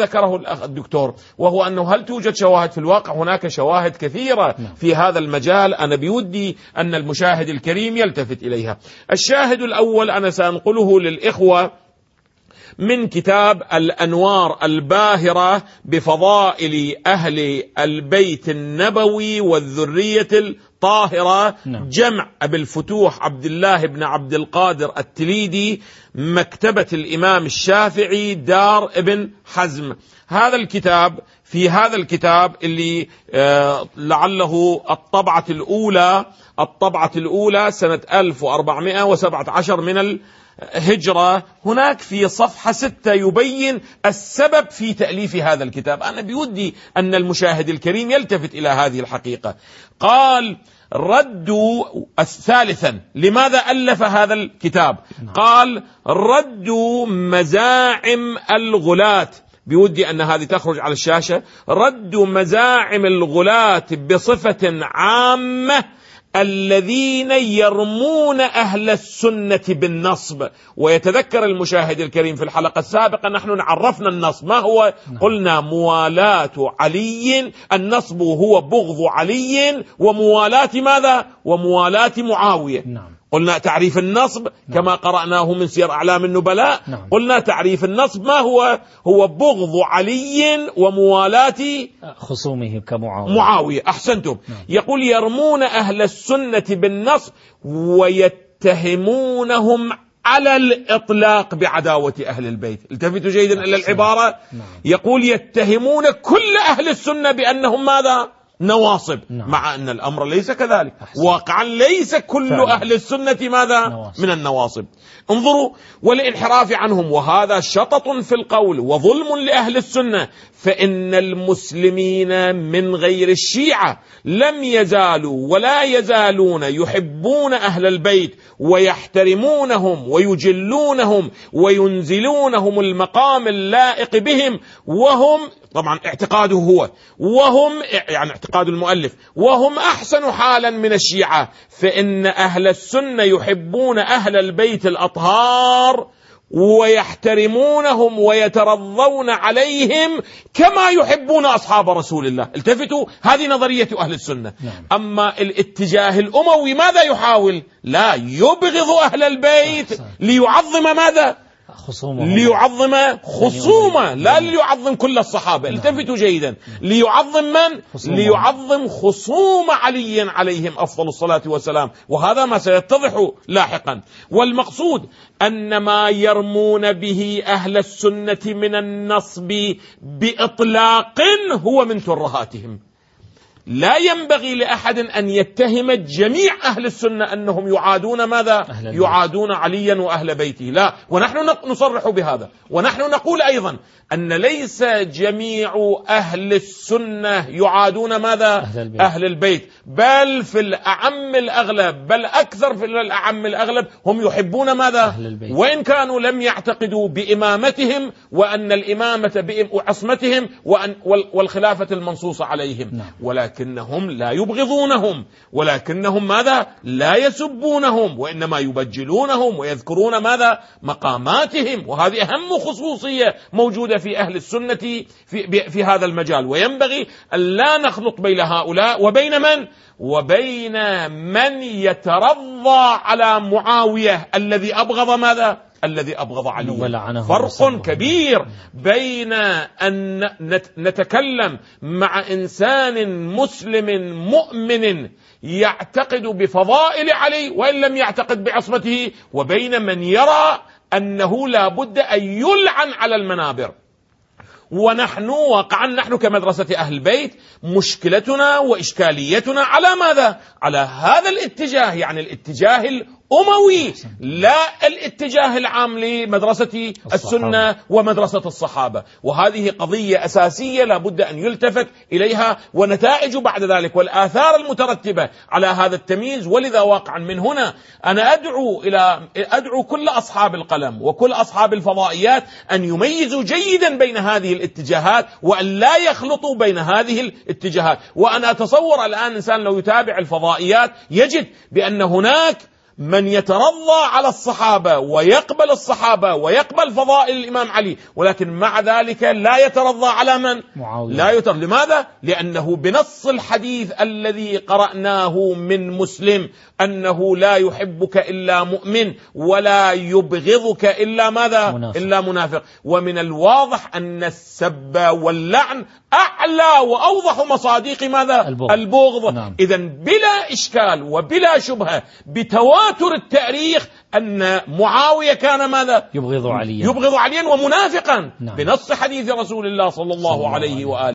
ذكره الأخ الدكتور وهو أنه هل توجد شواهد في الواقع؟ هناك شواهد كثيرة نعم. في هذا المجال. أنا بودي أن المشاهد الكريم يلتفت إليها. الشاهد الأول أنا سأنقله للإخوة من كتاب الأنوار الباهرة بفضائل أهل البيت النبوي والذرية الطاهرة نعم. جمع أبي الفتوح عبد الله بن عبد القادر التليدي مكتبة الإمام الشافعي دار ابن حزم. هذا الكتاب في هذا الكتاب اللي آه، لعله الطبعة الأولى الطبعة الأولى سنة 1417 من الهجرة. هناك في صفحة ستة يبين السبب في تأليف هذا الكتاب. أنا بودي أن المشاهد الكريم يلتفت إلى هذه الحقيقة. قال ردوا ثالثا لماذا ألف هذا الكتاب؟ قال ردوا مزاعم الغلاة. بودي أن هذه تخرج على الشاشة. ردوا مزاعم الغلاة بصفة عامة الذين يرمون أهل السنة بالنصب. ويتذكر المشاهد الكريم في الحلقة السابقة نحن عرفنا النصب. ما هو؟ قلنا موالاة علي النصب هو بغض علي وموالاة ماذا؟ وموالاة معاوية. نعم. قلنا تعريف النصب كما قرأناه من سير أعلام النبلاء. نعم. قلنا تعريف النصب ما هو؟ هو بغض علي وموالاة خصومه كمعاوية. معاوية. أحسنتم. يقول يرمون أهل السنة بالنصب ويتهمونهم على الإطلاق بعداوة أهل البيت. التفتوا جيدا إلى العبارة؟ نعم. يقول يتهمون كل أهل السنة بأنهم ماذا؟ نواصب نعم. مع أن الأمر ليس كذلك أحسن. واقعا ليس كل فعلا. أهل السنة ماذا نواصب. من النواصب انظروا والانحراف عنهم وهذا شطط في القول وظلم لأهل السنة فإن المسلمين من غير الشيعة لم يزالوا ولا يزالون يحبون أهل البيت ويحترمونهم ويجلونهم وينزلونهم المقام اللائق بهم وهم طبعا اعتقاده هو. وهم يعني اعتقاد المؤلف وهم أحسن حالا من الشيعة فإن أهل السنة يحبون أهل البيت الأطهار ويحترمونهم ويترضون عليهم كما يحبون أصحاب رسول الله. التفتوا هذه نظرية أهل السنة. نعم. أما الاتجاه الأموي ماذا يحاول؟ لا يبغض أهل البيت. ليعظم ماذا؟ خصومه ليعظم خصومه لا نعم. ليعظم كل الصحابة. التفتوا جيدا. ليعظم من. ليعظم خصوم علي عليهم أفضل الصلاة والسلام. وهذا ما سيتضح لاحقا. والمقصود أن ما يرمون به أهل السنة من النصب بإطلاق هو من ترهاتهم لا ينبغي لأحد أن يتهم جميع أهل السنة أنهم يعادون ماذا. يعادون عليا وأهل بيته لا ونحن نصرح بهذا ونحن نقول أيضا أن ليس جميع أهل السنة يعادون ماذا أهل البيت. أهل البيت بل في الأعم الأغلب بل أكثر في الأعم الأغلب هم يحبون ماذا أهل البيت. وإن كانوا لم يعتقدوا بإمامتهم وأن الإمامة وعصمتهم وأن وال- والخلافة المنصوصة عليهم نعم. ولكنهم لا يبغضونهم. ولكنهم ماذا؟ لا يسبونهم. وإنما يبجلونهم ويذكرون ماذا؟ مقاماتهم. وهذه أهم خصوصية موجودة في أهل السنة في, في هذا المجال. وينبغي أن لا نخلط بين هؤلاء وبين من؟ وبين من يترضى على معاوية الذي أبغض ماذا؟ الذي أبغض علي ولعنه فرق. كبير بين أن نت- نتكلم مع إنسان مسلم مؤمن يعتقد بفضائل علي وإن لم يعتقد بعصمته وبين من يرى أنه لا بد أن يلعن على المنابر ونحن واقعا نحن كمدرسة أهل البيت مشكلتنا وإشكاليتنا على ماذا؟ على هذا الاتجاه يعني الاتجاه الأموي لا الاتجاه العام لمدرسة السنة ومدرسة الصحابة. وهذه قضية أساسية لابد أن يلتفت إليها ونتائج بعد ذلك والآثار المترتبة على هذا التمييز. ولذا واقعا من هنا أنا أدعو إلى أدعو كل أصحاب القلم وكل أصحاب الفضائيات أن يميزوا جيدا بين هذه الاتجاهات وأن لا يخلطوا بين هذه الاتجاهات. وأنا أتصور الآن إنسان لو يتابع الفضائيات يجد بأن هناك من يترضى على الصحابة ويقبل الصحابة ويقبل فضائل الإمام علي ولكن مع ذلك لا يترضى على من؟ معاوية. لا يترضى. لماذا؟ لأنه بنص الحديث الذي قرأناه من مسلم أنه لا يحبك إلا مؤمن ولا يبغضك إلا ماذا؟ منافق. إلا منافق. ومن الواضح أن السب واللعن أعلى وأوضح مصاديق ماذا؟ البغض. البغض. نعم. إذا بلا إشكال وبلا شبهة بتواتر التاريخ أن معاوية كان ماذا؟ يبغض عليا. يبغض عليا ومنافقا. نعم. بنص حديث رسول الله صلى الله صلى الله عليه وآله.